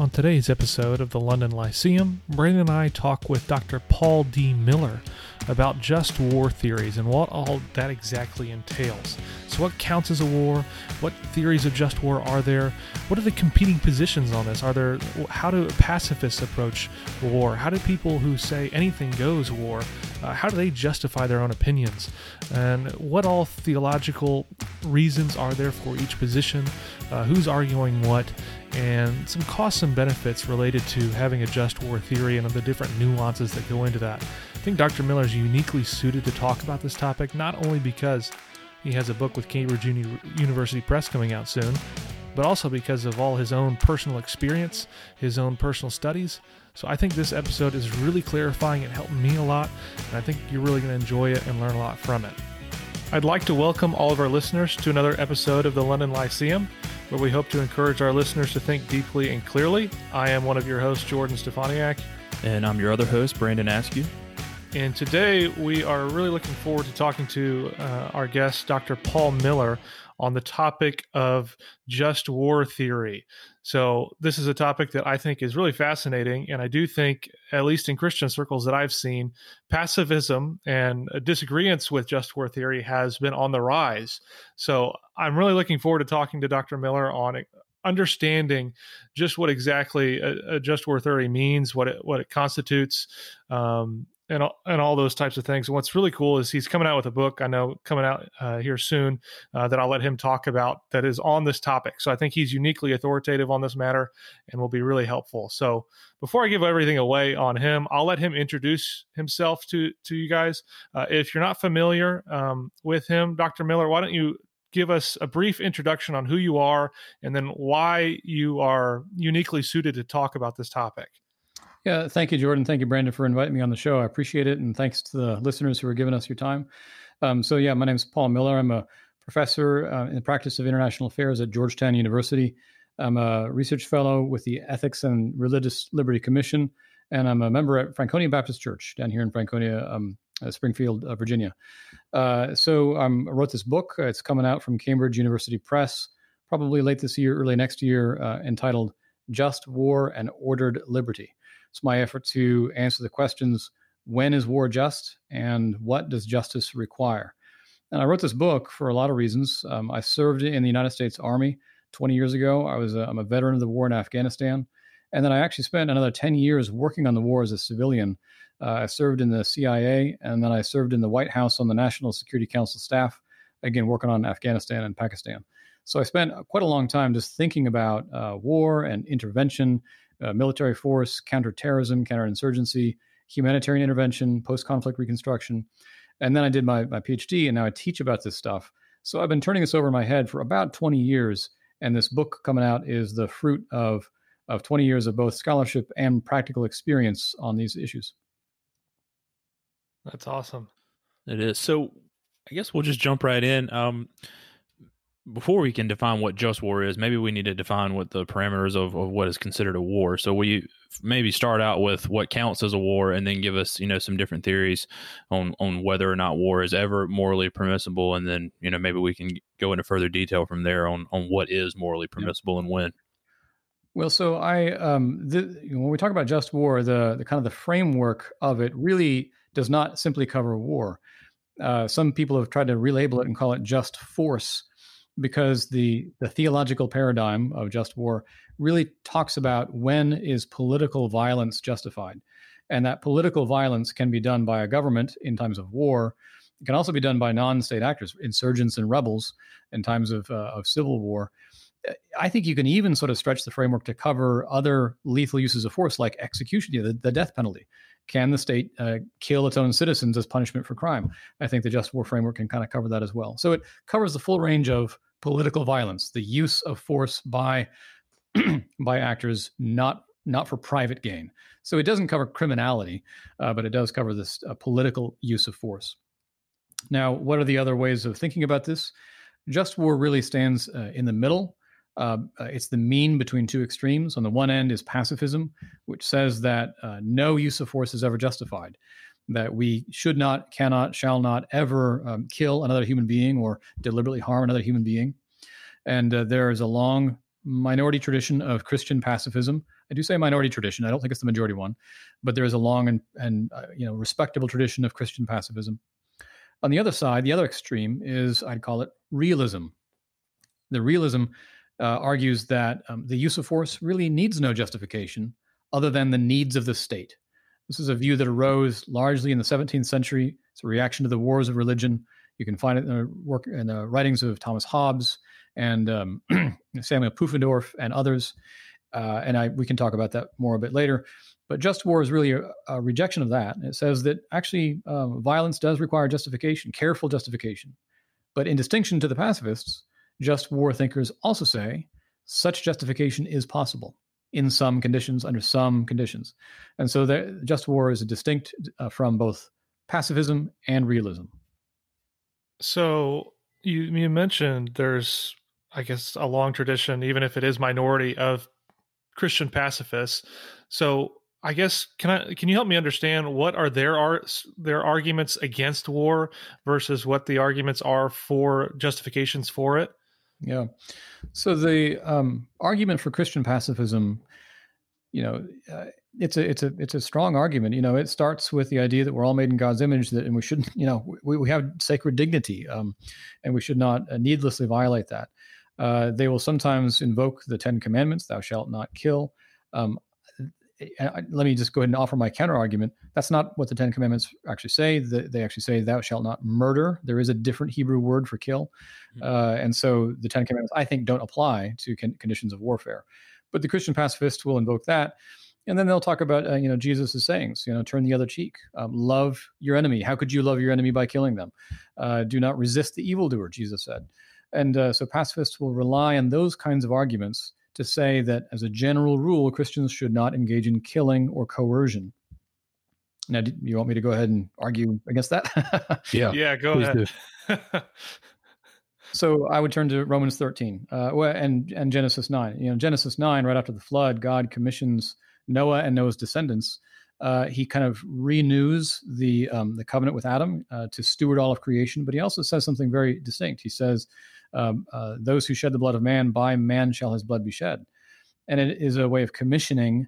On today's episode of the London Lyceum, Brandon and I talk with Dr. Paul D. Miller about just war theories and what all that exactly entails. So, what counts as a war? What theories of just war are there? What are the competing positions on this? Are there how do pacifists approach war? How do people who say anything goes war? Uh, how do they justify their own opinions? And what all theological reasons are there for each position? Uh, who's arguing what? And some costs and benefits related to having a just war theory and the different nuances that go into that. I think Dr. Miller is uniquely suited to talk about this topic, not only because he has a book with Cambridge Uni- University Press coming out soon, but also because of all his own personal experience, his own personal studies. So I think this episode is really clarifying and helping me a lot, and I think you're really going to enjoy it and learn a lot from it. I'd like to welcome all of our listeners to another episode of the London Lyceum, where we hope to encourage our listeners to think deeply and clearly. I am one of your hosts, Jordan Steffaniak. And I'm your other host, Brandon Askew. And today we are really looking forward to talking to uh, our guest, Dr. Paul Miller, on the topic of just war theory. So, this is a topic that I think is really fascinating. And I do think, at least in Christian circles that I've seen, pacifism and disagreements with just war theory has been on the rise. So, I'm really looking forward to talking to Dr. Miller on understanding just what exactly a, a just war theory means, what it what it constitutes, um, and and all those types of things. And what's really cool is he's coming out with a book. I know coming out uh, here soon uh, that I'll let him talk about that is on this topic. So I think he's uniquely authoritative on this matter and will be really helpful. So before I give everything away on him, I'll let him introduce himself to to you guys. Uh, if you're not familiar um, with him, Dr. Miller, why don't you give us a brief introduction on who you are and then why you are uniquely suited to talk about this topic? Yeah, thank you, Jordan. Thank you, Brandon, for inviting me on the show. I appreciate it. And thanks to the listeners who are giving us your time. Um, so, yeah, my name is Paul Miller. I'm a professor uh, in the practice of international affairs at Georgetown University. I'm a research fellow with the Ethics and Religious Liberty Commission, and I'm a member at Franconia Baptist Church down here in Franconia, um, uh, Springfield, uh, Virginia. Uh, so um, I wrote this book. It's coming out from Cambridge University Press, probably late this year, early next year, uh, entitled Just War and Ordered Liberty. It's my effort to answer the questions when is war just and what does justice require? And I wrote this book for a lot of reasons. Um, I served in the United States Army 20 years ago. I was a, I'm a veteran of the war in Afghanistan. And then I actually spent another 10 years working on the war as a civilian. Uh, I served in the CIA and then I served in the White House on the National Security Council staff, again, working on Afghanistan and Pakistan. So I spent quite a long time just thinking about uh, war and intervention uh, military force, counterterrorism, counterinsurgency, humanitarian intervention, post conflict reconstruction. And then I did my, my PhD, and now I teach about this stuff. So I've been turning this over in my head for about 20 years. And this book coming out is the fruit of, of 20 years of both scholarship and practical experience on these issues. That's awesome. It is. So I guess we'll just jump right in. Um, before we can define what just war is, maybe we need to define what the parameters of, of what is considered a war. So we maybe start out with what counts as a war and then give us, you know, some different theories on, on whether or not war is ever morally permissible. And then, you know, maybe we can go into further detail from there on, on what is morally permissible yeah. and when. Well, so I, um, the, you know, when we talk about just war, the, the kind of the framework of it really does not simply cover war. Uh, some people have tried to relabel it and call it just force because the the theological paradigm of just war really talks about when is political violence justified. And that political violence can be done by a government in times of war. It can also be done by non-state actors insurgents and rebels in times of, uh, of civil war. I think you can even sort of stretch the framework to cover other lethal uses of force like execution you know, the, the death penalty can the state uh, kill its own citizens as punishment for crime i think the just war framework can kind of cover that as well so it covers the full range of political violence, the use of force by by actors not not for private gain. So it doesn't cover criminality, uh, but it does cover this uh, political use of force. Now, what are the other ways of thinking about this? Just war really stands uh, in the middle. Uh, uh, it's the mean between two extremes. On the one end is pacifism, which says that uh, no use of force is ever justified that we should not, cannot, shall not ever um, kill another human being or deliberately harm another human being. And uh, there is a long minority tradition of Christian pacifism. I do say minority tradition. I don't think it's the majority one, but there is a long and, and uh, you know respectable tradition of Christian pacifism. On the other side, the other extreme is I'd call it realism. The realism uh, argues that um, the use of force really needs no justification other than the needs of the state. This is a view that arose largely in the 17th century. It's a reaction to the wars of religion. You can find it in the work in the writings of Thomas Hobbes and um, Samuel Pufendorf and others. Uh, and I, we can talk about that more a bit later. But just war is really a, a rejection of that. It says that actually um, violence does require justification, careful justification. But in distinction to the pacifists, just war thinkers also say such justification is possible in some conditions, under some conditions. And so the just war is distinct uh, from both pacifism and realism. So you, you mentioned there's, I guess, a long tradition, even if it is minority, of Christian pacifists. So I guess can I can you help me understand what are their are their arguments against war versus what the arguments are for justifications for it? Yeah. So the um, argument for Christian pacifism, you know, uh, it's a it's a it's a strong argument. You know, it starts with the idea that we're all made in God's image, that and we shouldn't, you know, we, we have sacred dignity, um, and we should not uh, needlessly violate that. Uh, they will sometimes invoke the Ten Commandments: "Thou shalt not kill." Um, let me just go ahead and offer my counter argument. That's not what the Ten Commandments actually say. They actually say, "Thou shalt not murder." There is a different Hebrew word for kill, mm-hmm. uh, and so the Ten Commandments, I think, don't apply to con- conditions of warfare. But the Christian pacifists will invoke that, and then they'll talk about, uh, you know, Jesus' sayings. You know, turn the other cheek, um, love your enemy. How could you love your enemy by killing them? Uh, do not resist the evildoer, Jesus said. And uh, so pacifists will rely on those kinds of arguments to say that, as a general rule, Christians should not engage in killing or coercion. Now, do you want me to go ahead and argue against that? yeah, yeah, go ahead. so I would turn to Romans 13 uh, and and Genesis 9. You know, Genesis 9, right after the flood, God commissions Noah and Noah's descendants. Uh, he kind of renews the um, the covenant with Adam uh, to steward all of creation, but he also says something very distinct. He says, um, uh, those who shed the blood of man, by man shall his blood be shed. And it is a way of commissioning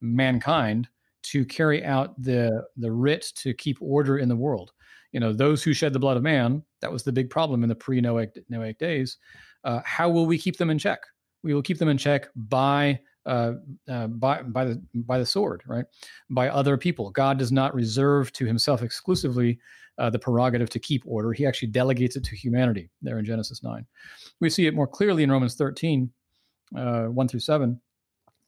mankind to carry out the the writ to keep order in the world. You know, those who shed the blood of man, that was the big problem in the pre-Noahic Noahic days. Uh, how will we keep them in check? We will keep them in check by uh, uh, by by the by the sword, right? By other people. God does not reserve to Himself exclusively uh, the prerogative to keep order. He actually delegates it to humanity there in Genesis 9. We see it more clearly in Romans 13, uh, 1 through 7.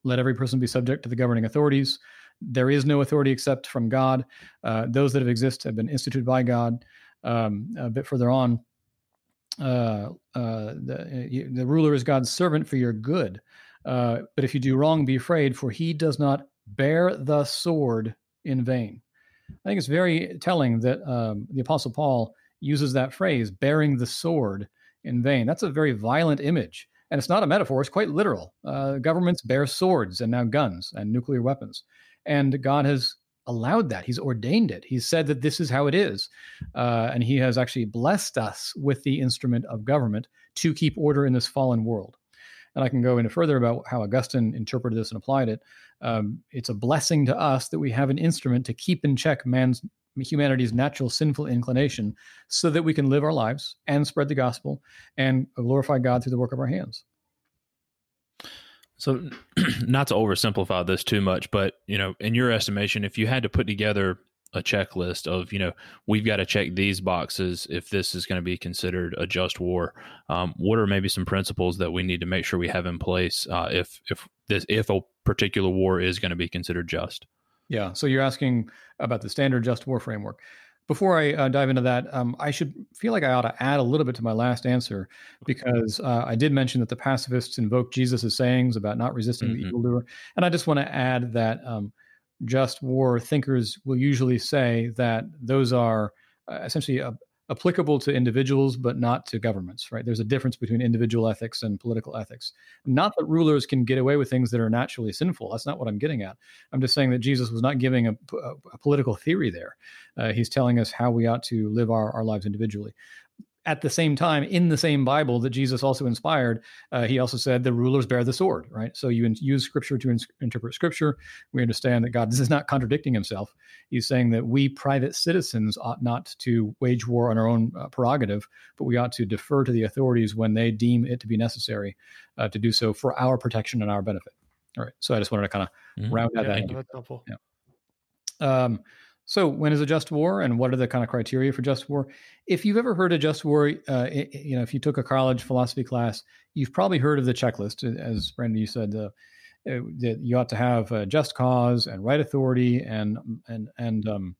Let every person be subject to the governing authorities. There is no authority except from God. Uh, those that have exist have been instituted by God. Um, a bit further on, the, the, ruler is God's servant for your good. Uh, but if you do wrong, be afraid, for he does not bear the sword in vain. I think it's very telling that um, the Apostle Paul uses that phrase, bearing the sword in vain. That's a very violent image. And it's not a metaphor, it's quite literal. Uh, governments bear swords and now guns and nuclear weapons. And God has allowed that. He's ordained it. He's said that this is how it is. Uh, and He has actually blessed us with the instrument of government to keep order in this fallen world. And I can go into further about how Augustine interpreted this and applied it um, it's a blessing to us that we have an instrument to keep in check man's humanity's natural sinful inclination so that we can live our lives and spread the gospel and glorify God through the work of our hands. So, not to oversimplify this too much, but you know, in your estimation, if you had to put together a checklist of you know we've got to check these boxes if this is going to be considered a just war. Um, what are maybe some principles that we need to make sure we have in place uh, if if this if a particular war is going to be considered just? Yeah. So you're asking about the standard just war framework. Before I uh, dive into that, um, I should feel like I ought to add a little bit to my last answer because uh, I did mention that the pacifists invoke Jesus' sayings about not resisting mm-hmm. the evildoer, and I just want to add that um, just war thinkers will usually say that those are uh, essentially uh, applicable to individuals but not to governments right? There's a difference between individual ethics and political ethics. Not that rulers can get away with things that are naturally sinful. That's not what i'm getting at. I'm just saying that jesus was not giving a, a, a political theory there. Uh, he's telling us how we ought to live our, our lives individually at the same time, in the same Bible that Jesus also inspired, uh, he also said the rulers bear the sword, right? So you in- use scripture to in- interpret scripture. We understand that God this is not contradicting himself. He's saying that we private citizens ought not to wage war on our own uh, prerogative, but we ought to defer to the authorities when they deem it to be necessary uh, to do so for our protection and our benefit. All right. So I just wanted to kind of mm-hmm. round out yeah, that. That's helpful. Yeah. Um, so, when is a just war, and what are the kind of criteria for just war? If you've ever heard of just war, uh, it, you know, if you took a college philosophy class, you've probably heard of the checklist. As Brandon, you said, uh, that you ought to have a just cause and right authority, and and and um,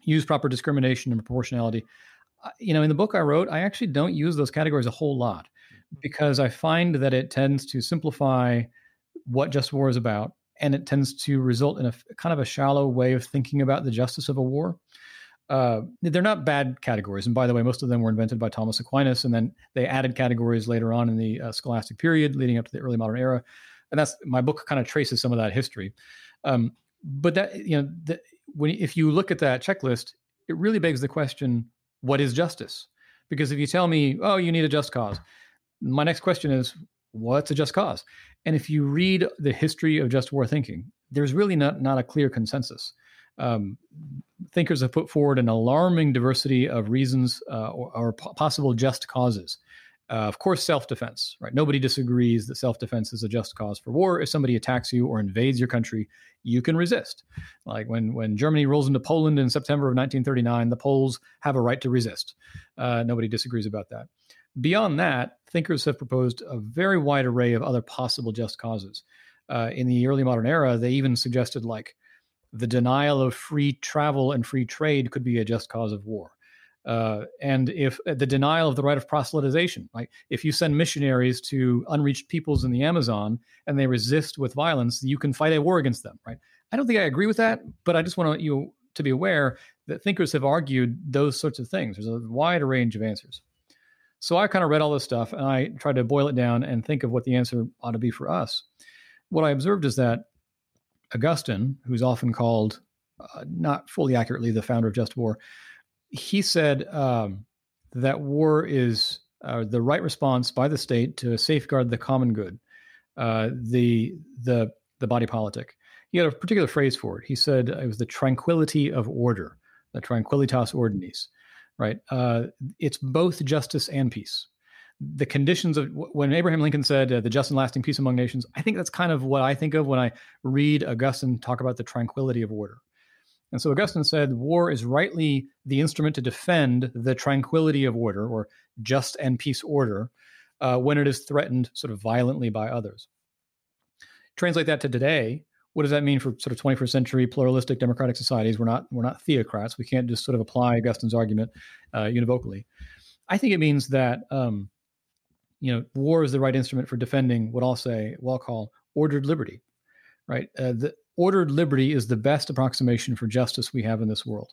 use proper discrimination and proportionality. You know, in the book I wrote, I actually don't use those categories a whole lot mm-hmm. because I find that it tends to simplify what just war is about and it tends to result in a kind of a shallow way of thinking about the justice of a war. Uh, they're not bad categories, and by the way, most of them were invented by Thomas Aquinas, and then they added categories later on in the uh, scholastic period, leading up to the early modern era. And that's my book kind of traces some of that history. Um, but that you know, the, when if you look at that checklist, it really begs the question: What is justice? Because if you tell me, "Oh, you need a just cause," my next question is, "What's a just cause?" And if you read the history of just war thinking, there's really not, not a clear consensus. Um, thinkers have put forward an alarming diversity of reasons uh, or, or, possible just causes. Uh, of course, self-defense. Right? Nobody disagrees that self-defense is a just cause for war. If somebody attacks you or invades your country, you can resist. Like when when Germany rolls into Poland in September of 1939, the Poles have a right to resist. Uh, nobody disagrees about that. Beyond that, thinkers have proposed a very wide array of other possible just causes. Uh, in the early modern era, they even suggested like the denial of free travel and free trade could be a just cause of war. Uh, and if uh, the denial of the right of proselytization, like if you send missionaries to unreached peoples in the Amazon and they resist with violence, you can fight a war against them, right? I don't think I agree with that, but I just want you to be aware that thinkers have argued those sorts of things. There's a wide range of answers. So I kind of read all this stuff and I tried to boil it down and think of what the answer ought to be for us. What I observed is that Augustine, who's often called, uh, not fully accurately, the founder of just war, he said um, that war is uh, the right response by the state to safeguard the common good, uh, the the the body politic. He had a particular phrase for it. He said it was the tranquility of order, the tranquilitas ordinis right? Uh, it's both justice and peace. The conditions of when Abraham Lincoln said uh, the just and lasting peace among nations, I think that's kind of what I think of when I read Augustine talk about the tranquility of order. And so Augustine said war is rightly the instrument to defend the tranquility of order or just and peace order uh, when it is threatened sort of violently by others. Translate that to today, what does that mean for sort of 21st century pluralistic democratic societies? We're not we're not theocrats. We can't just sort of apply Augustine's argument uh, univocally. I think it means that um, you know war is the right instrument for defending what I'll say, what I'll call ordered liberty. Right, uh, the ordered liberty is the best approximation for justice we have in this world.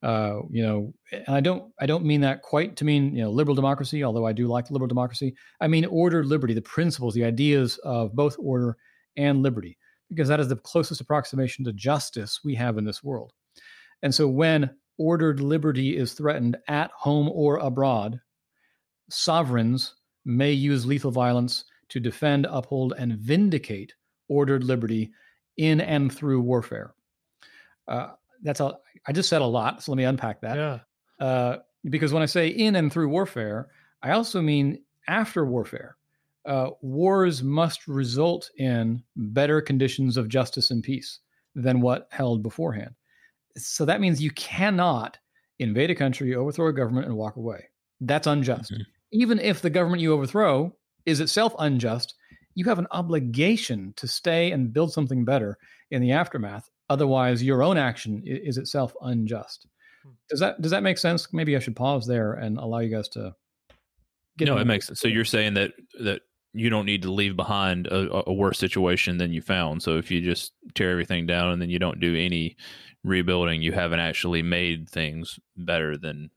Uh, you know, and I don't I don't mean that quite to mean you know liberal democracy, although I do like liberal democracy. I mean ordered liberty, the principles, the ideas of both order and liberty because that is the closest approximation to justice we have in this world. And so when ordered liberty is threatened at home or abroad, sovereigns may use lethal violence to defend, uphold, and vindicate ordered liberty in and through warfare. Uh, that's all. I just said a lot, so let me unpack that. Yeah. Uh, because when I say in and through warfare, I also mean after warfare uh, wars must result in better conditions of justice and peace than what held beforehand. So that means you cannot invade a country, overthrow a government, and walk away. That's unjust. Mm-hmm. Even if the government you overthrow is itself unjust, you have an obligation to stay and build something better in the aftermath. Otherwise, your own action is itself unjust. Hmm. Does that does that make sense? Maybe I should pause there and allow you guys to. Get no, it makes sense. So you're saying that that you don't need to leave behind a, a, worse situation than you found. So if you just tear everything down and then you don't do any rebuilding, you haven't actually made things better than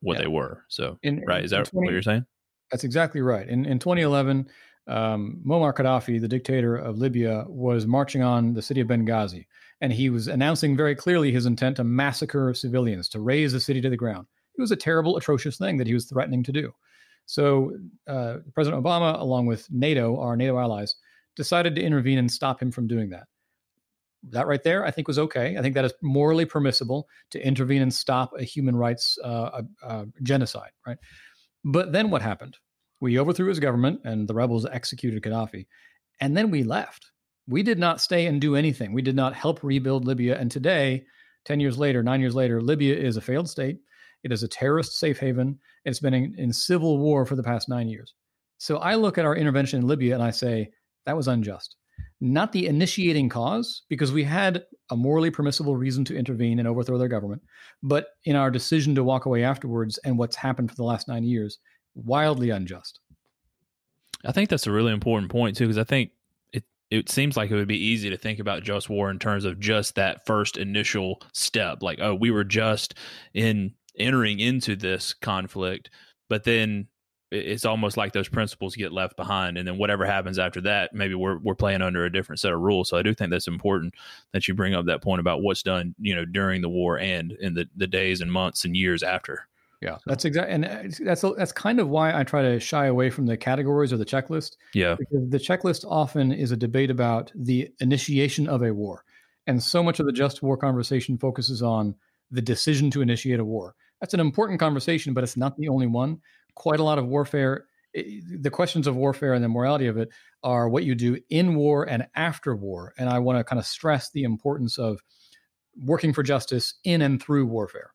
what yeah. they were. So, in, right, is that 20, what you're saying? That's exactly right. In in 2011, um, Muammar Gaddafi, the dictator of Libya, was marching on the city of Benghazi, and he was announcing very clearly his intent to massacre civilians, to raze the city to the ground. it was a terrible, atrocious thing that he was threatening to do. So uh, President Obama, along with NATO, our NATO allies, decided to intervene and stop him from doing that. That right there, I think, was okay. I think that is morally permissible to intervene and stop a human rights uh, genocide, right? But then what happened? We overthrew his government and the rebels executed Gaddafi. And then we left. We did not stay and do anything. We did not help rebuild Libya. And today, 10 years later, nine years later, Libya is a failed state. It is a terrorist safe haven. It's been in, in civil war for the past nine years. So I look at our intervention in Libya and I say, that was unjust. Not the initiating cause, because we had a morally permissible reason to intervene and overthrow their government, but in our decision to walk away afterwards and what's happened for the last nine years, wildly unjust. I think that's a really important point too, because I think it it seems like it would be easy to think about just war in terms of just that first initial step, like oh, we were just in entering into this conflict, but then it's almost like those principles get left behind and then whatever happens after that maybe we're we're playing under a different set of rules so i do think that's important that you bring up that point about what's done you know during the war and in the the days and months and years after yeah, that's exactly, and uh, that's that's kind of why I try to shy away from the categories or the checklist. Yeah, because the checklist often is a debate about the initiation of a war, and so much of the just war conversation focuses on the decision to initiate a war. That's an important conversation, but it's not the only one. Quite a lot of warfare, the questions of warfare and the morality of it are what you do in war and after war, and I want to kind of stress the importance of working for justice in and through warfare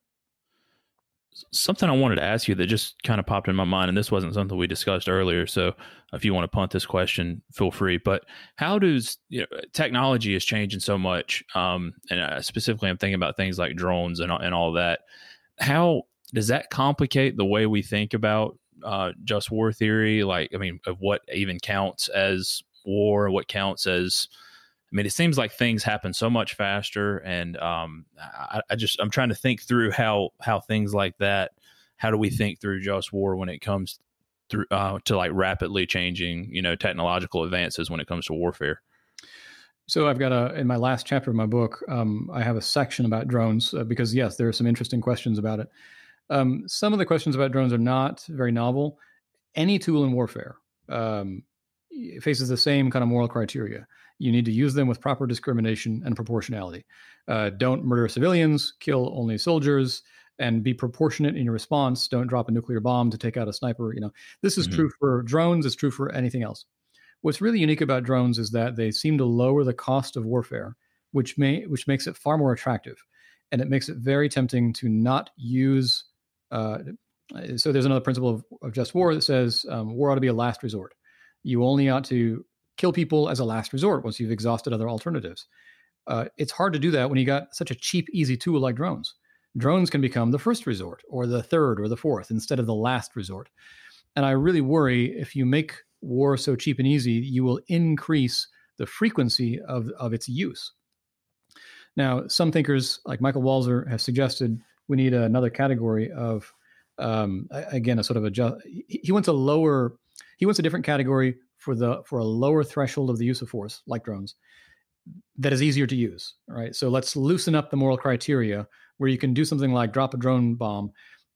something I wanted to ask you that just kind of popped in my mind, and this wasn't something we discussed earlier. So if you want to punt this question, feel free. But how does you know, technology is changing so much? Um, and uh, specifically, I'm thinking about things like drones and and all that. How does that complicate the way we think about uh, just war theory? Like, I mean, of what even counts as war, what counts as I mean, it seems like things happen so much faster, and um, I, I, just I'm trying to think through how how things like that. How do we think through just war when it comes through uh, to like rapidly changing, you know, technological advances when it comes to warfare? So I've got a in my last chapter of my book, um, I have a section about drones uh, because yes, there are some interesting questions about it. Um, some of the questions about drones are not very novel. Any tool in warfare um, faces the same kind of moral criteria. You need to use them with proper discrimination and proportionality. Uh, don't murder civilians, kill only soldiers, and be proportionate in your response. Don't drop a nuclear bomb to take out a sniper. You know, this is mm-hmm. true for drones. It's true for anything else. What's really unique about drones is that they seem to lower the cost of warfare, which may which makes it far more attractive, and it makes it very tempting to not use. Uh, so there's another principle of, of just war that says um, war ought to be a last resort. You only ought to kill people as a last resort once you've exhausted other alternatives. Uh, it's hard to do that when you got such a cheap, easy tool like drones. Drones can become the first resort, or the third, or the fourth, instead of the last resort. And I really worry if you make war so cheap and easy, you will increase the frequency of, of its use. Now, some thinkers like Michael Walzer have suggested we need another category of, um, again, a sort of a, he wants a lower, he wants a different category for the for a lower threshold of the use of force, like drones, that is easier to use. Right. So let's loosen up the moral criteria where you can do something like drop a drone bomb,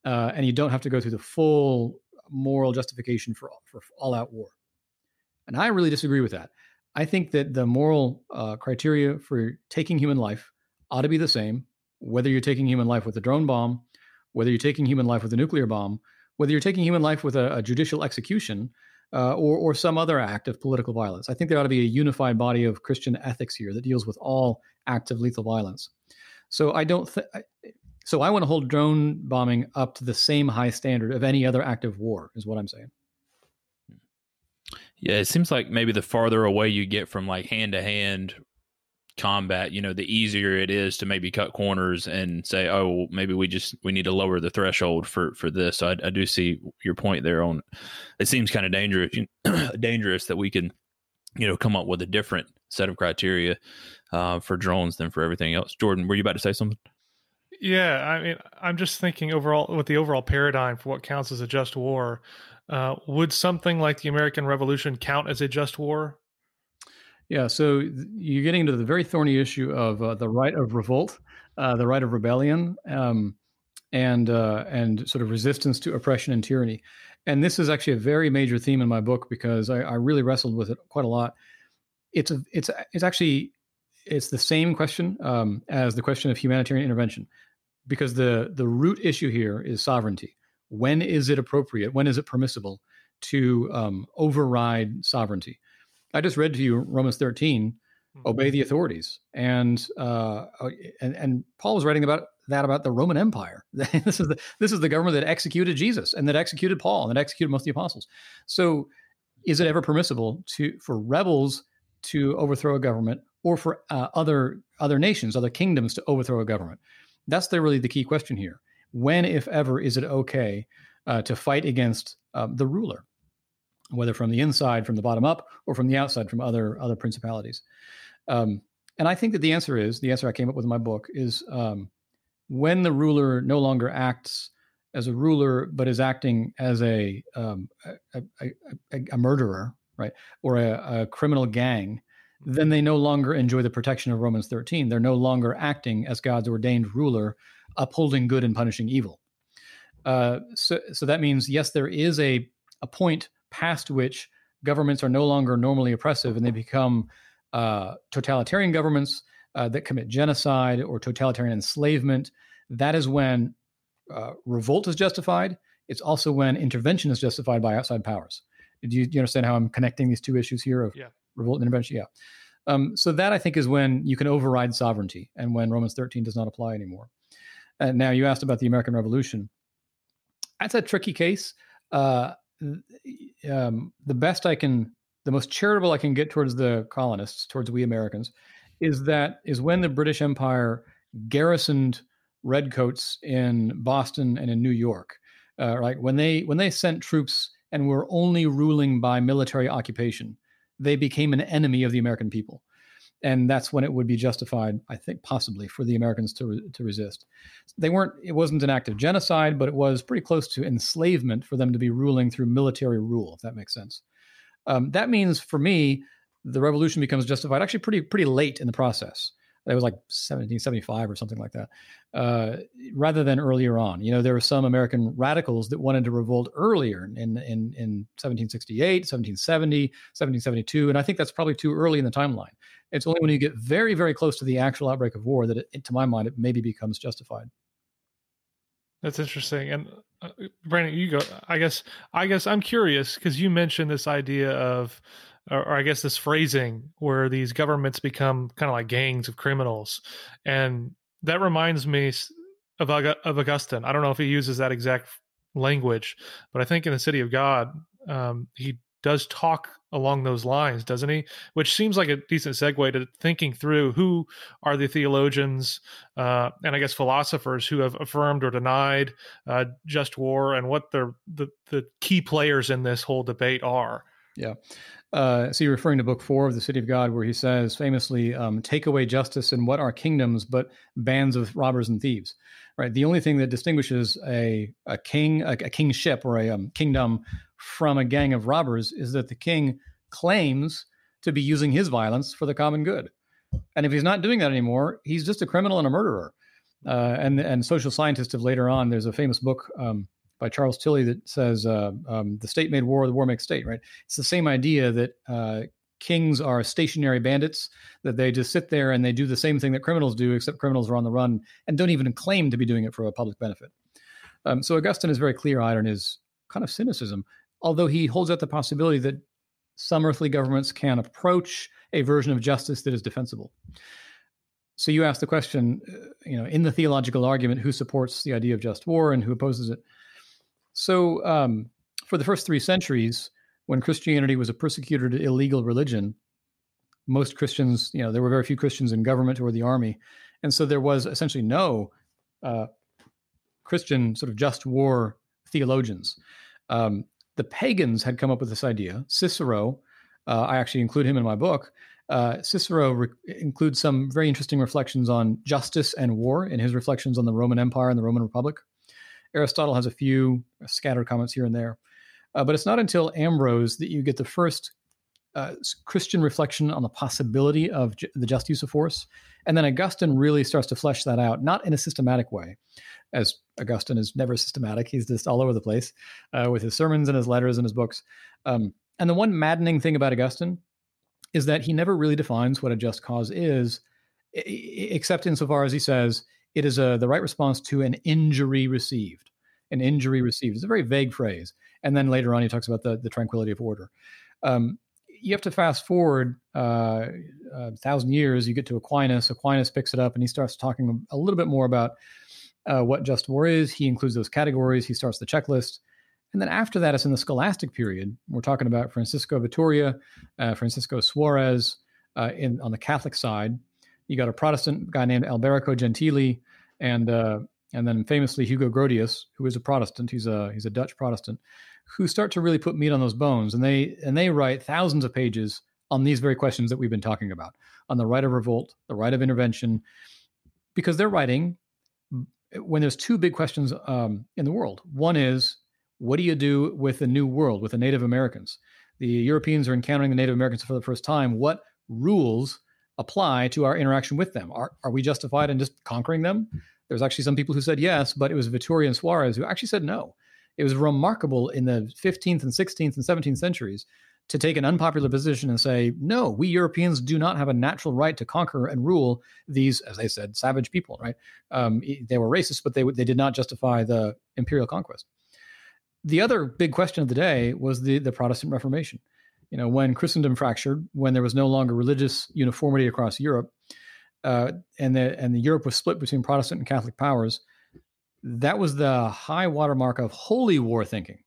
uh, and you don't have to go through the full moral justification for for all out war. And I really disagree with that. I think that the moral uh, criteria for taking human life ought to be the same, whether you're taking human life with a drone bomb, whether you're taking human life with a nuclear bomb, whether you're taking human life with a, a judicial execution, uh, or, or some other act of political violence. I think there ought to be a unified body of Christian ethics here that deals with all acts of lethal violence. So I don't. Th- so I want to hold drone bombing up to the same high standard of any other act of war. Is what I'm saying. Yeah, it seems like maybe the farther away you get from like hand to hand combat, you know, the easier it is to maybe cut corners and say, oh, maybe we just we need to lower the threshold for for this. So I, I do see your point there. On it seems kind of dangerous, dangerous that we can, you know, come up with a different set of criteria uh, for drones than for everything else. Jordan, were you about to say something? Yeah, I mean, I'm just thinking overall with the overall paradigm for what counts as a just war. Uh, would something like the American Revolution count as a just war? Yeah, so you're getting into the very thorny issue of uh, the right of revolt, uh, the right of rebellion. Um, and uh, and sort of resistance to oppression and tyranny. And this is actually a very major theme in my book because I, I really wrestled with it quite a lot. It's a it's it's actually it's the same question um, as the question of humanitarian intervention, because the the root issue here is sovereignty. When is it appropriate? When is it permissible to um, override sovereignty? I just read to you Romans 13, mm-hmm. obey the authorities, and uh, and and Paul was writing about that about the Roman Empire. this is the this is the government that executed Jesus and that executed Paul and that executed most of the apostles. So, is it ever permissible to for rebels to overthrow a government or for uh, other other nations, other kingdoms to overthrow a government? That's the, really the key question here. When, if ever, is it okay uh, to fight against uh, the ruler, whether from the inside, from the bottom up, or from the outside, from other other principalities? Um, and I think that the answer is the answer I came up with in my book is um, when the ruler no longer acts as a ruler but is acting as a um, a, a, a, a, murderer, right, or a, criminal gang, then they no longer enjoy the protection of Romans 13. They're no longer acting as God's ordained ruler, upholding good and punishing evil. Uh, so, so that means yes, there is a a point past which governments are no longer normally oppressive and they become uh, totalitarian governments uh, that commit genocide or totalitarian enslavement, that is when uh, revolt is justified. It's also when intervention is justified by outside powers. Do you, do you understand how I'm connecting these two issues here of yeah. revolt and intervention? Yeah. Um, so that I think is when you can override sovereignty and when Romans 13 does not apply anymore. And now you asked about the American Revolution. That's a tricky case. Uh, um, the best I can, the most charitable I can get towards the colonists, towards we Americans, is that is when the British Empire garrisoned redcoats in Boston and in New York. Uh, right when they when they sent troops and were only ruling by military occupation, they became an enemy of the American people, and that's when it would be justified, I think, possibly for the Americans to re- to resist. They weren't. It wasn't an act of genocide, but it was pretty close to enslavement for them to be ruling through military rule, if that makes sense. Um, that means for me the revolution becomes justified actually pretty pretty late in the process. It was like 1775 or something like that, uh, rather than earlier on. You know, there were some American radicals that wanted to revolt earlier in, in, in 1768, 1770, 1772. And I think that's probably too early in the timeline. It's only when you get very, very close to the actual outbreak of war that, it, to my mind, it maybe becomes justified. That's interesting. And uh, Brandon, you go. I guess. I guess I'm curious because you mentioned this idea of or, or I guess this phrasing where these governments become kind of like gangs of criminals, and that reminds me of of Augustine. I don't know if he uses that exact language, but I think in the City of God, um, he does talk along those lines, doesn't he? Which seems like a decent segue to thinking through who are the theologians uh, and I guess philosophers who have affirmed or denied uh, just war and what the, the the key players in this whole debate are. Yeah. Uh, so you're referring to book four of the City of God, where he says famously, um, "Take away justice, and what are kingdoms but bands of robbers and thieves?" Right. The only thing that distinguishes a a king, a, a kingship, or a um, kingdom from a gang of robbers is that the king claims to be using his violence for the common good, and if he's not doing that anymore, he's just a criminal and a murderer. Uh, and and social scientists have later on. There's a famous book. Um, by Charles Tilly that says uh, um, the state made war, the war makes state. Right? It's the same idea that uh, kings are stationary bandits that they just sit there and they do the same thing that criminals do, except criminals are on the run and don't even claim to be doing it for a public benefit. Um, so Augustine is very clear-eyed in his kind of cynicism, although he holds out the possibility that some earthly governments can approach a version of justice that is defensible. So you ask the question, uh, you know, in the theological argument, who supports the idea of just war and who opposes it? So, um, for the first three centuries, when Christianity was a persecuted illegal religion, most Christians, you know, there were very few Christians in government or the army. And so there was essentially no uh, Christian sort of just war theologians. Um, the pagans had come up with this idea. Cicero, uh, I actually include him in my book. Uh, Cicero re- includes some very interesting reflections on justice and war in his reflections on the Roman Empire and the Roman Republic. Aristotle has a few scattered comments here and there. Uh, but it's not until Ambrose that you get the first uh, Christian reflection on the possibility of ju- the just use of force. And then Augustine really starts to flesh that out, not in a systematic way, as Augustine is never systematic. He's just all over the place uh, with his sermons and his letters and his books. Um, and the one maddening thing about Augustine is that he never really defines what a just cause is, except insofar as he says it is a, the right response to an injury received. An injury received. is a very vague phrase. And then later on, he talks about the, the tranquility of order. Um, you have to fast forward uh, a thousand years, you get to Aquinas. Aquinas picks it up and he starts talking a little bit more about uh, what just war is. He includes those categories. He starts the checklist. And then after that, it's in the scholastic period. We're talking about Francisco Vitoria, uh, Francisco Suarez uh, in, on the Catholic side. You got a Protestant guy named Alberico Gentili, and uh, and then famously Hugo Grotius, who is a Protestant. He's a he's a Dutch Protestant, who start to really put meat on those bones, and they and they write thousands of pages on these very questions that we've been talking about, on the right of revolt, the right of intervention, because they're writing when there's two big questions um, in the world. One is what do you do with the new world, with the Native Americans? The Europeans are encountering the Native Americans for the first time. What rules apply to our interaction with them? Are, are we justified in just conquering them? There's actually some people who said yes, but it was Vitoria and Suarez who actually said no. It was remarkable in the 15th and 16th and 17th centuries to take an unpopular position and say, no, we Europeans do not have a natural right to conquer and rule these, as they said, savage people, right? Um, they were racist, but they, they did not justify the imperial conquest. The other big question of the day was the, the Protestant Reformation. You know, when Christendom fractured, when there was no longer religious uniformity across Europe, uh, and the and the Europe was split between Protestant and Catholic powers, that was the high watermark of holy war thinking.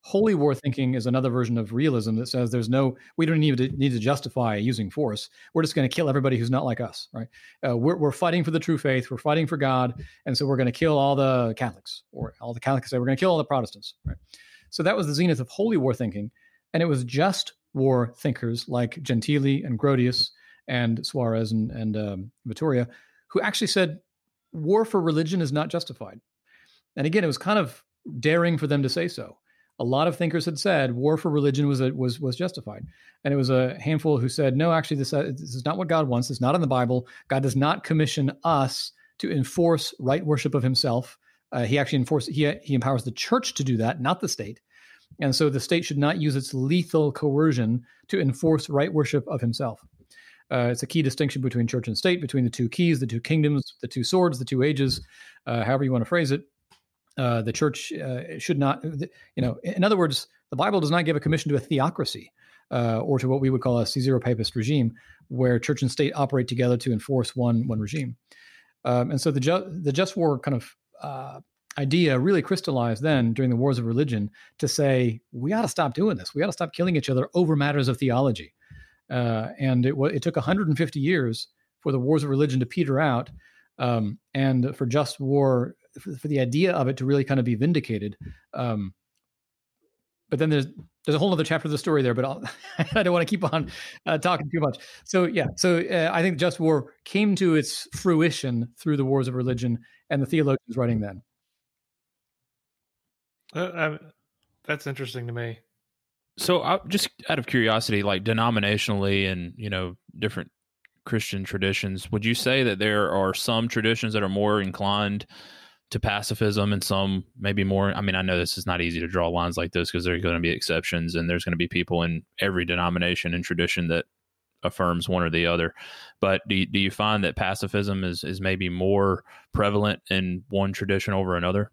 Holy war thinking is another version of realism that says there's no, we don't need to need to justify using force. We're just going to kill everybody who's not like us, right? Uh, we're, we're fighting for the true faith. We're fighting for God, and so we're going to kill all the Catholics, or all the Catholics say we're going to kill all the Protestants, right? So that was the zenith of holy war thinking, and it was just war thinkers like Gentili and Grotius and Suarez and, and um, Vitoria who actually said war for religion is not justified. And again, it was kind of daring for them to say so. A lot of thinkers had said war for religion was a, was was justified, and it was a handful who said no. Actually, this, uh, this is not what God wants. It's not in the Bible. God does not commission us to enforce right worship of Himself. Uh, he actually enforces he he empowers the church to do that, not the state. And so the state should not use its lethal coercion to enforce right worship of Himself. Uh, it's a key distinction between church and state, between the two keys, the two kingdoms, the two swords, the two ages, uh, however you want to phrase it. Uh, the church uh, should not, you know, in other words, the Bible does not give a commission to a theocracy uh, or to what we would call a Caesaro-papist regime, where church and state operate together to enforce one one regime. Um, and so the ju- the just war kind of uh, idea really crystallized then during the wars of religion to say we ought to stop doing this. We ought to stop killing each other over matters of theology. Uh, and it, it took 150 years for the wars of religion to peter out, um, and for just war, for, for, the idea of it to really kind of be vindicated. Um, but then there's there's a whole other chapter of the story there, but I'll, I don't want to keep on uh, talking too much. So yeah, so uh, I think just war came to its fruition through the wars of religion and the theologians writing then. Uh, that's interesting to me. So, I, just out of curiosity, like denominationally and you know different Christian traditions, would you say that there are some traditions that are more inclined to pacifism and some maybe more? I mean, I know this is not easy to draw lines like this because there are going to be exceptions, and there's going to be people in every denomination and tradition that affirms one or the other. But do you, do you find that pacifism is is maybe more prevalent in one tradition over another?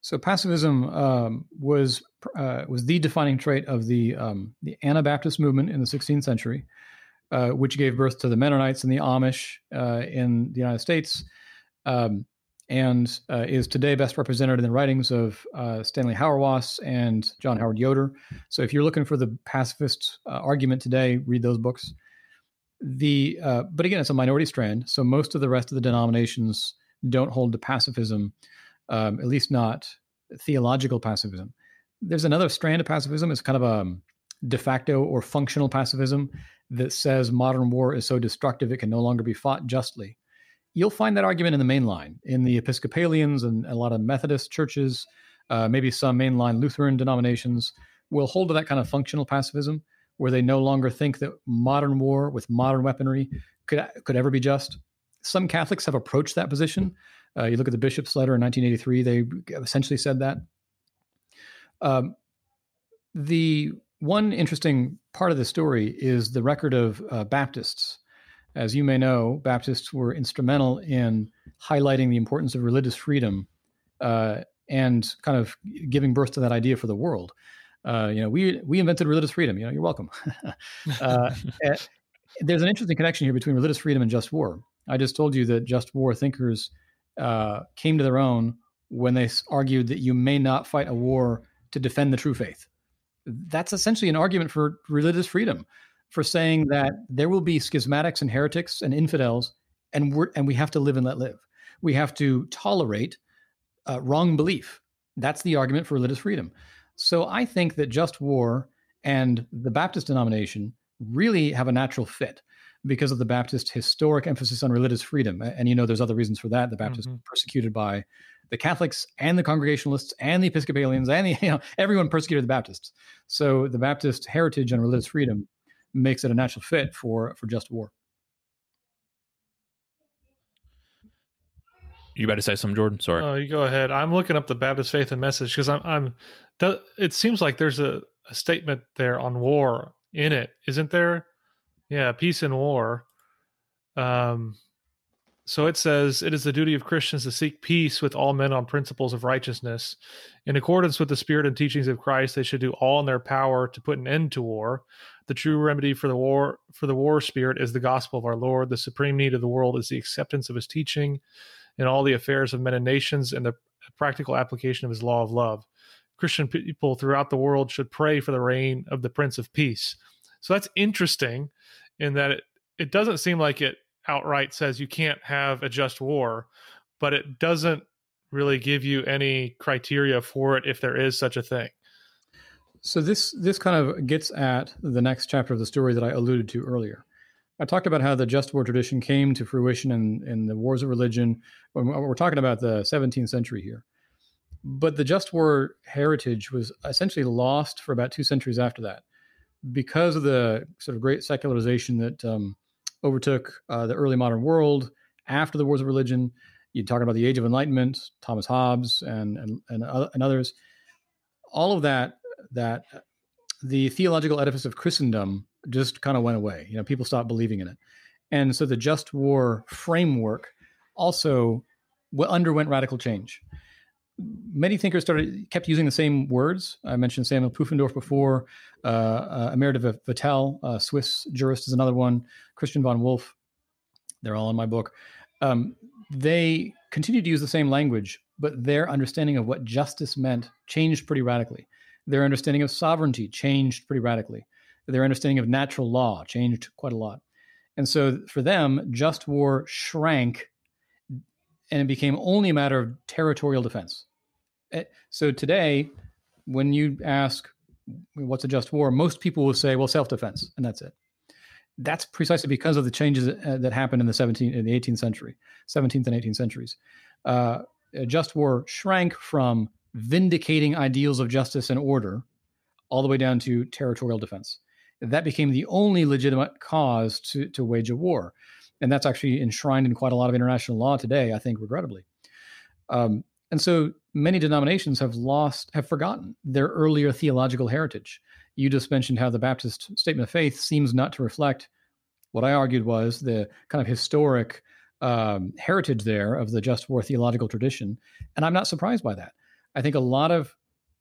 So pacifism um, was uh, was the defining trait of the um, the Anabaptist movement in the 16th century, uh, which gave birth to the Mennonites and the Amish uh, in the United States, um, and uh, is today best represented in the writings of uh, Stanley Hauerwas and John Howard Yoder. So if you're looking for the pacifist uh, argument today, read those books. The but again, it's a minority strand. So most of the rest of the denominations don't hold to pacifism um, at least not theological pacifism. There's another strand of pacifism. It's kind of a um, de facto or functional pacifism that says modern war is so destructive it can no longer be fought justly. You'll find that argument in the main line, in the Episcopalians and a lot of Methodist churches, uh, maybe some mainline Lutheran denominations will hold to that kind of functional pacifism. where they no longer think that modern war with modern weaponry could could ever be just. Some Catholics have approached that position. Uh, you look at the bishop's letter in 1983; they essentially said that. Um, the one interesting part of the story is the record of uh, Baptists. As you may know, Baptists were instrumental in highlighting the importance of religious freedom uh, and kind of giving birth to that idea for the world. Uh, you know, we we invented religious freedom. You know, you're welcome. uh, there's an interesting connection here between religious freedom and just war. I just told you that just war thinkers uh, came to their own when they argued that you may not fight a war to defend the true faith. That's essentially an argument for religious freedom, for saying that there will be schismatics and heretics and infidels, and we and we have to live and let live. We have to tolerate uh, wrong belief. That's the argument for religious freedom. So I think that just war and the Baptist denomination really have a natural fit because of the Baptist historic emphasis on religious freedom. And you know, there's other reasons for that. The Baptists mm-hmm. persecuted by the Catholics and the Congregationalists and the Episcopalians and the, you know, everyone persecuted the Baptists. So the Baptist heritage and religious freedom makes it a natural fit for for just war. You about to say something, Jordan? Sorry. Oh, you go ahead. I'm looking up the Baptist Faith and Message because I'm, I'm. It seems like there's a, a statement there on war in it, isn't there? Yeah, peace and war. Um, so it says, It is the duty of Christians to seek peace with all men on principles of righteousness. In accordance with the spirit and teachings of Christ, they should do all in their power to put an end to war. The true remedy for the war for the war spirit is the gospel of our Lord. The supreme need of the world is the acceptance of his teaching in all the affairs of men and nations and the practical application of his law of love. Christian people throughout the world should pray for the reign of the Prince of Peace. So that's interesting in that it, it doesn't seem like it outright says you can't have a just war, but it doesn't really give you any criteria for it if there is such a thing. So this this kind of gets at the next chapter of the story that I alluded to earlier. I talked about how the just war tradition came to fruition in, in the wars of religion. We're talking about the 17th century here. But the just war heritage was essentially lost for about two centuries after that because of the sort of great secularization that um, overtook uh, the early modern world after the wars of religion. You talk about the Age of Enlightenment, Thomas Hobbes, and and and, uh, and others. All of that that the theological edifice of Christendom just kind of went away. You know, people stopped believing in it, and so the just war framework also underwent radical change many thinkers started kept using the same words. I mentioned Samuel Pufendorf before. Uh, uh, Emery Vattel, uh, Swiss jurist, is another one. Christian von Wolff. They're all in my book. Um, they continued to use the same language, but their understanding of what justice meant changed pretty radically. Their understanding of sovereignty changed pretty radically. Their understanding of natural law changed quite a lot. And so for them, just war shrank and it became only a matter of territorial defense. Eh, so today, when you ask what's a just war, most people will say, well, self-defense, and that's it. That's precisely because of the changes that, uh, that happened in the 17th in the 18th century, 17th and 18th centuries. Uh, just war shrank from vindicating ideals of justice and order all the way down to territorial defense. That became the only legitimate cause to, to wage a war. And that's actually enshrined in quite a lot of international law today, I think, regrettably. Um, and so many denominations have lost, have forgotten their earlier theological heritage. You just mentioned how the Baptist statement of faith seems not to reflect what I argued was the kind of historic um, heritage there of the just war theological tradition. And I'm not surprised by that. I think a lot of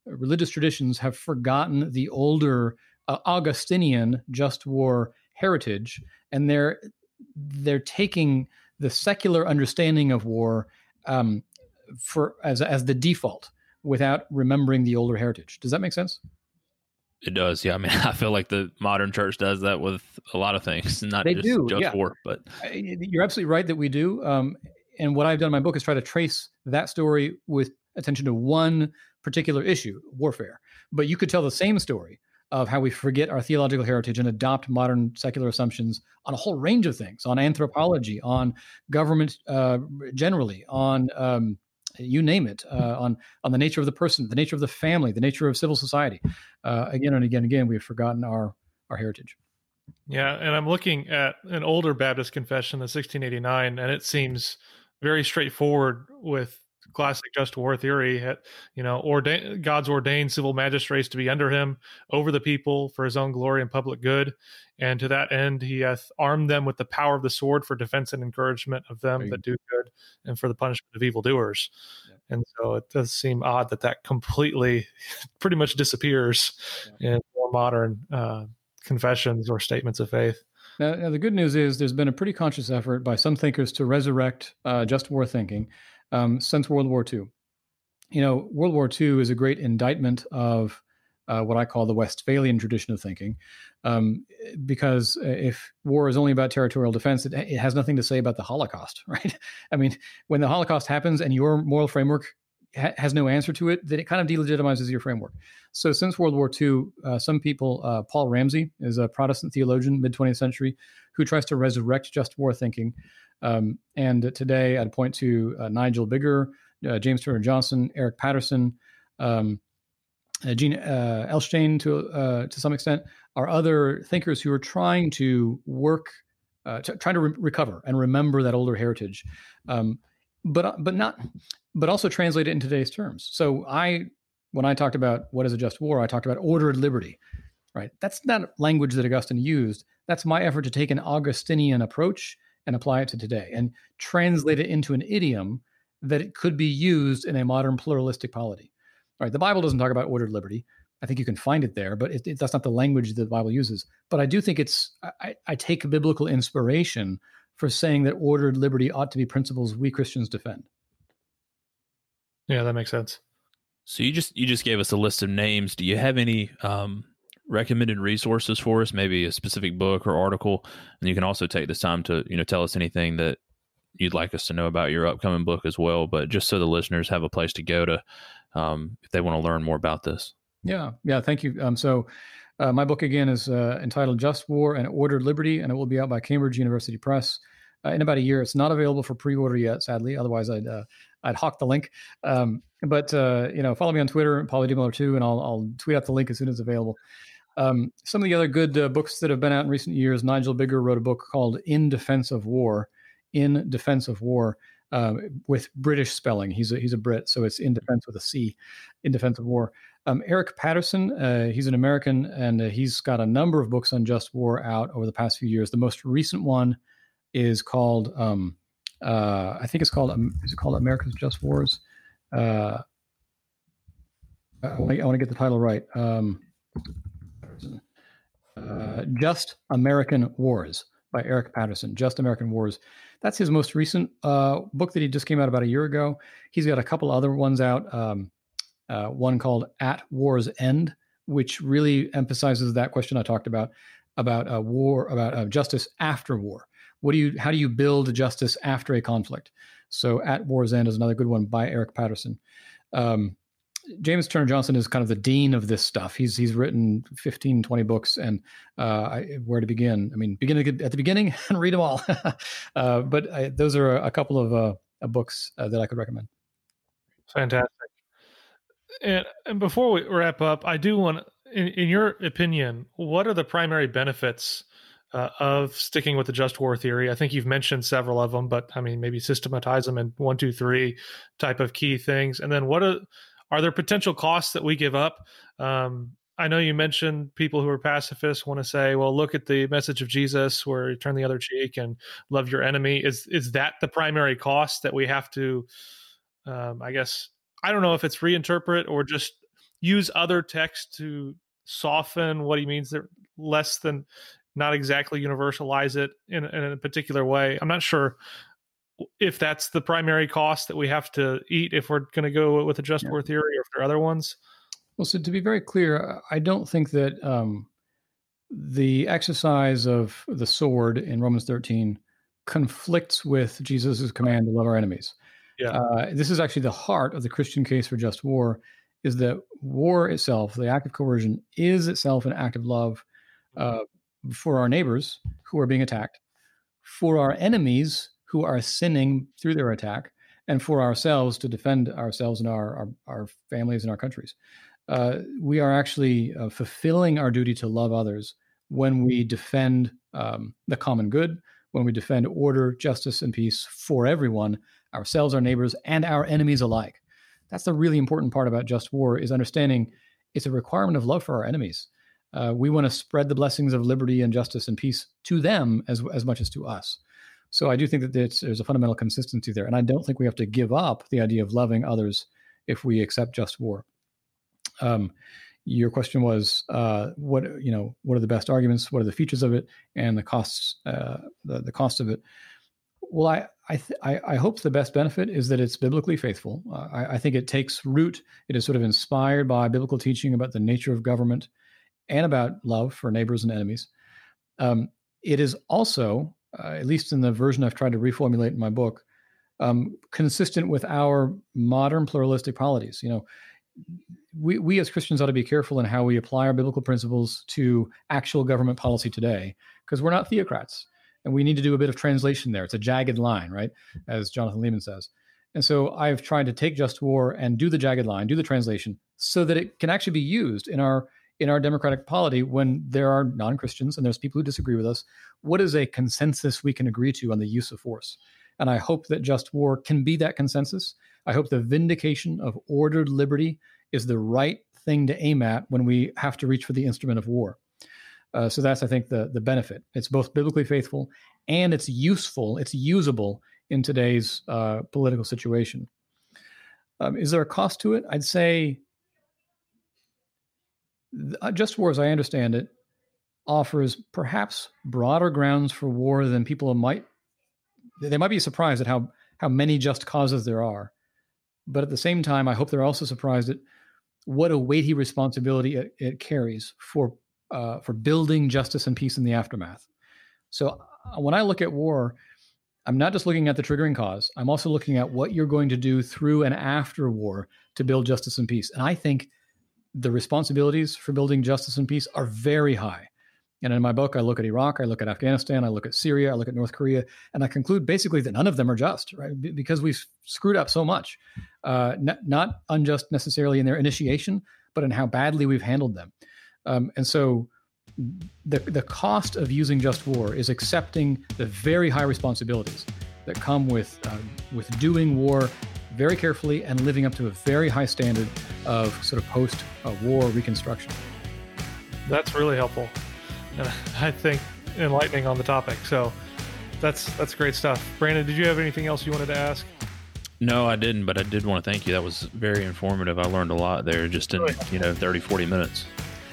religious traditions have forgotten the older uh, Augustinian just war heritage, and they're they're taking the secular understanding of war um, for as as the default without remembering the older heritage. Does that make sense? It does, yeah. I mean, I feel like the modern church does that with a lot of things, not they just, do, just yeah. war. But you're absolutely right that we do. Um, and what I've done in my book is try to trace that story with attention to one particular issue, warfare. But you could tell the same story of how we forget our theological heritage and adopt modern secular assumptions on a whole range of things, on anthropology, on government uh, generally, on um, you name it, uh, on on the nature of the person, the nature of the family, the nature of civil society. Uh, again and again and again, we have forgotten our our heritage. Yeah, and I'm looking at an older Baptist confession, the 1689, and it seems very straightforward with classic just war theory. You know, ordain, God's ordained civil magistrates to be under him, over the people for his own glory and public good, and to that end he hath armed them with the power of the sword for defense and encouragement of them that do good, and for the punishment of evildoers. Yeah. And so it does seem odd that that completely, pretty much disappears yeah. in more modern uh, confessions or statements of faith. Now, now, the good news is there's been a pretty conscious effort by some thinkers to resurrect uh, just war thinking um, since World War II. You know, World War II is a great indictment of uh, what I call the Westphalian tradition of thinking, um, because if war is only about territorial defense, it, it, has nothing to say about the Holocaust, right? I mean, when the Holocaust happens and your moral framework ha- has no answer to it, then it kind of delegitimizes your framework. So, since World War II, uh, some people, uh, Paul Ramsey is a Protestant theologian, mid 20th century, who tries to resurrect just war thinking. Um, and today, I'd point to uh, Nigel Biggar, uh, James Turner Johnson, Eric Patterson. Um, uh, Jean uh, Elshtain to uh, to some extent are other thinkers who are trying to work, uh, to, trying to re- recover and remember that older heritage, um, but but not, but also translate it in today's terms. So I, when I talked about what is a just war, I talked about ordered liberty, right? That's not language that Augustine used. That's my effort to take an Augustinian approach and apply it to today and translate it into an idiom that it could be used in a modern pluralistic polity. All right, the Bible doesn't talk about ordered liberty. I think you can find it there, but it, it, that's not the language that the Bible uses. But I do think it's, I, I take biblical inspiration for saying that ordered liberty ought to be principles we Christians defend. Yeah, that makes sense. So you just you just gave us a list of names. Do you have any um, recommended resources for us? Maybe a specific book or article, and you can also take this time to you know tell us anything that you'd like us to know about your upcoming book as well. But just so the listeners have a place to go to um, if they want to learn more about this. Yeah, yeah, thank you. Um, so, uh, my book again is uh, entitled "Just War and Ordered Liberty," and it will be out by Cambridge University Press uh, in about a year. It's not available for pre-order yet, sadly. Otherwise, I'd uh, I'd hawk the link. Um, but uh, you know, follow me on Twitter, Pauly D Miller too, and I'll I'll tweet out the link as soon as available. Um, some of the other good uh, books that have been out in recent years. Nigel Biggar wrote a book called "In Defense of War." In Defense of War um, with British spelling. He's a, he's a Brit, so it's in defense with a C, in defense of war. Um, Eric Patterson, uh, he's an American, and uh, he's got a number of books on just war out over the past few years. The most recent one is called, um, uh, I think it's called, um, is it called America's Just Wars? Uh, I want to get the title right. Uh, just American Wars by Eric Patterson. Just American Wars. That's his most recent uh, book that he just came out about a year ago. He's got a couple other ones out. Um, uh, one called At War's End, which really emphasizes that question I talked about about uh, war, about uh, justice after war. What do you? How do you build justice after a conflict? So, At War's End is another good one by Eric Patterson. Um, James Turner Johnson is kind of the dean of this stuff. He's he's written 15, 20 books, and uh, where to begin? I mean, begin at the beginning and read them all. uh, but I, those are a couple of uh, books uh, that I could recommend. Fantastic. And, and before we wrap up, I do want, in, in your opinion, what are the primary benefits uh, of sticking with the just war theory? I think you've mentioned several of them, but I mean, maybe systematize them in one, two, three type of key things. And then what are are there potential costs that we give up? Um, I know you mentioned people who are pacifists want to say, "Well, look at the message of Jesus, where you turn the other cheek and love your enemy." Is is that the primary cost that we have to? Um, I guess I don't know if it's reinterpret or just use other text to soften what he means there less than not exactly universalize it in, in a particular way. I'm not sure if that's the primary cost that we have to eat if we're going to go with a just yeah. war theory or if there are other ones. Well, so to be very clear, I don't think that um, the exercise of the sword in Romans 13 conflicts with Jesus' command to love our enemies. Yeah. Uh, this is actually the heart of the Christian case for just war is that war itself, the act of coercion, is itself an act of love uh, for our neighbors who are being attacked, for our enemies who are sinning through their attack, and for ourselves to defend ourselves and our, our, our families and our countries. Uh, we are actually uh, fulfilling our duty to love others when we defend um, the common good, when we defend order, justice, and peace for everyone, ourselves, our neighbors, and our enemies alike. That's the really important part about just war is understanding it's a requirement of love for our enemies. Uh, we want to spread the blessings of liberty and justice and peace to them as, as much as to us. So I do think that there's a fundamental consistency there. And I don't think we have to give up the idea of loving others if we accept just war. Um, your question was uh, what you know what are the best arguments? What are the features of it? And the costs uh, the, the cost of it. Well i I, th- I, I hope the best benefit is that it's biblically faithful. Uh, I, I, think it takes root. It is sort of inspired by biblical teaching about the nature of government and about love for neighbors and enemies. Um, it is also uh, at least in the version i've tried to reformulate in my book um, consistent with our modern pluralistic polities you know we, we as Christians ought to be careful in how we apply our biblical principles to actual government policy today, because we're not theocrats and we need to do a bit of translation there. It's a jagged line, right? As Jonathan Leeman says. And so I've tried to take just war and do the jagged line, do the translation, so that it can actually be used in our in our democratic polity when there are non-Christians and there's people who disagree with us. What is a consensus we can agree to on the use of force? And I hope that just war can be that consensus. I hope the vindication of ordered liberty is the right thing to aim at when we have to reach for the instrument of war. Uh, so that's, I think, the the benefit. It's both biblically faithful and it's useful. It's usable in today's uh, political situation. Um, is there a cost to it? I'd say, just war, as I understand it, offers perhaps broader grounds for war than people might. They might be surprised at how how many just causes there are, but at the same time, I hope they're also surprised at what a weighty responsibility it, it carries for uh, for building justice and peace in the aftermath. So uh, when I look at war, I'm not just looking at the triggering cause. I'm also looking at what you're going to do through and after war to build justice and peace. And I think the responsibilities for building justice and peace are very high. And in my book, I look at Iraq, I look at Afghanistan, I look at Syria, I look at North Korea, and I conclude basically that none of them are just, right? Because we've screwed up so much, uh, n- not unjust necessarily in their initiation, but in how badly we've handled them. Um, and so the, the cost of using just war is accepting the very high responsibilities that come with, uh, with doing war very carefully and living up to a very high standard of sort of post uh, war reconstruction. That's really helpful and I think enlightening on the topic. So that's that's great stuff. Brandon, did you have anything else you wanted to ask? No, I didn't, but I did want to thank you. That was very informative. I learned a lot there just in, you know, 30, 40 minutes.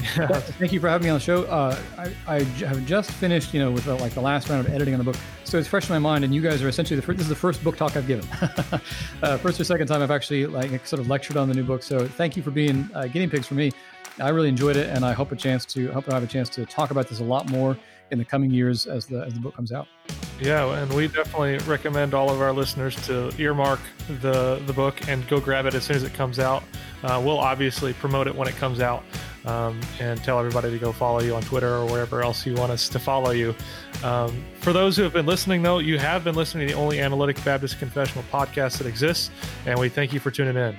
Thank you for having me on the show. Uh, I, have just finished, you know, with the, like the last round of editing on the book, so it's fresh in my mind. And you guys are essentially the first, this is the first book talk I've given, uh, first or second time I've actually like sort of lectured on the new book. So thank you for being uh, guinea pigs for me. I really enjoyed it, and I hope a chance to hope I have a chance to talk about this a lot more in the coming years as the as the book comes out. Yeah, and we definitely recommend all of our listeners to earmark the the book and go grab it as soon as it comes out. Uh, we'll obviously promote it when it comes out um, and tell everybody to go follow you on Twitter or wherever else you want us to follow you. Um, for those who have been listening, though, you have been listening to the only analytic Baptist confessional podcast that exists, and we thank you for tuning in.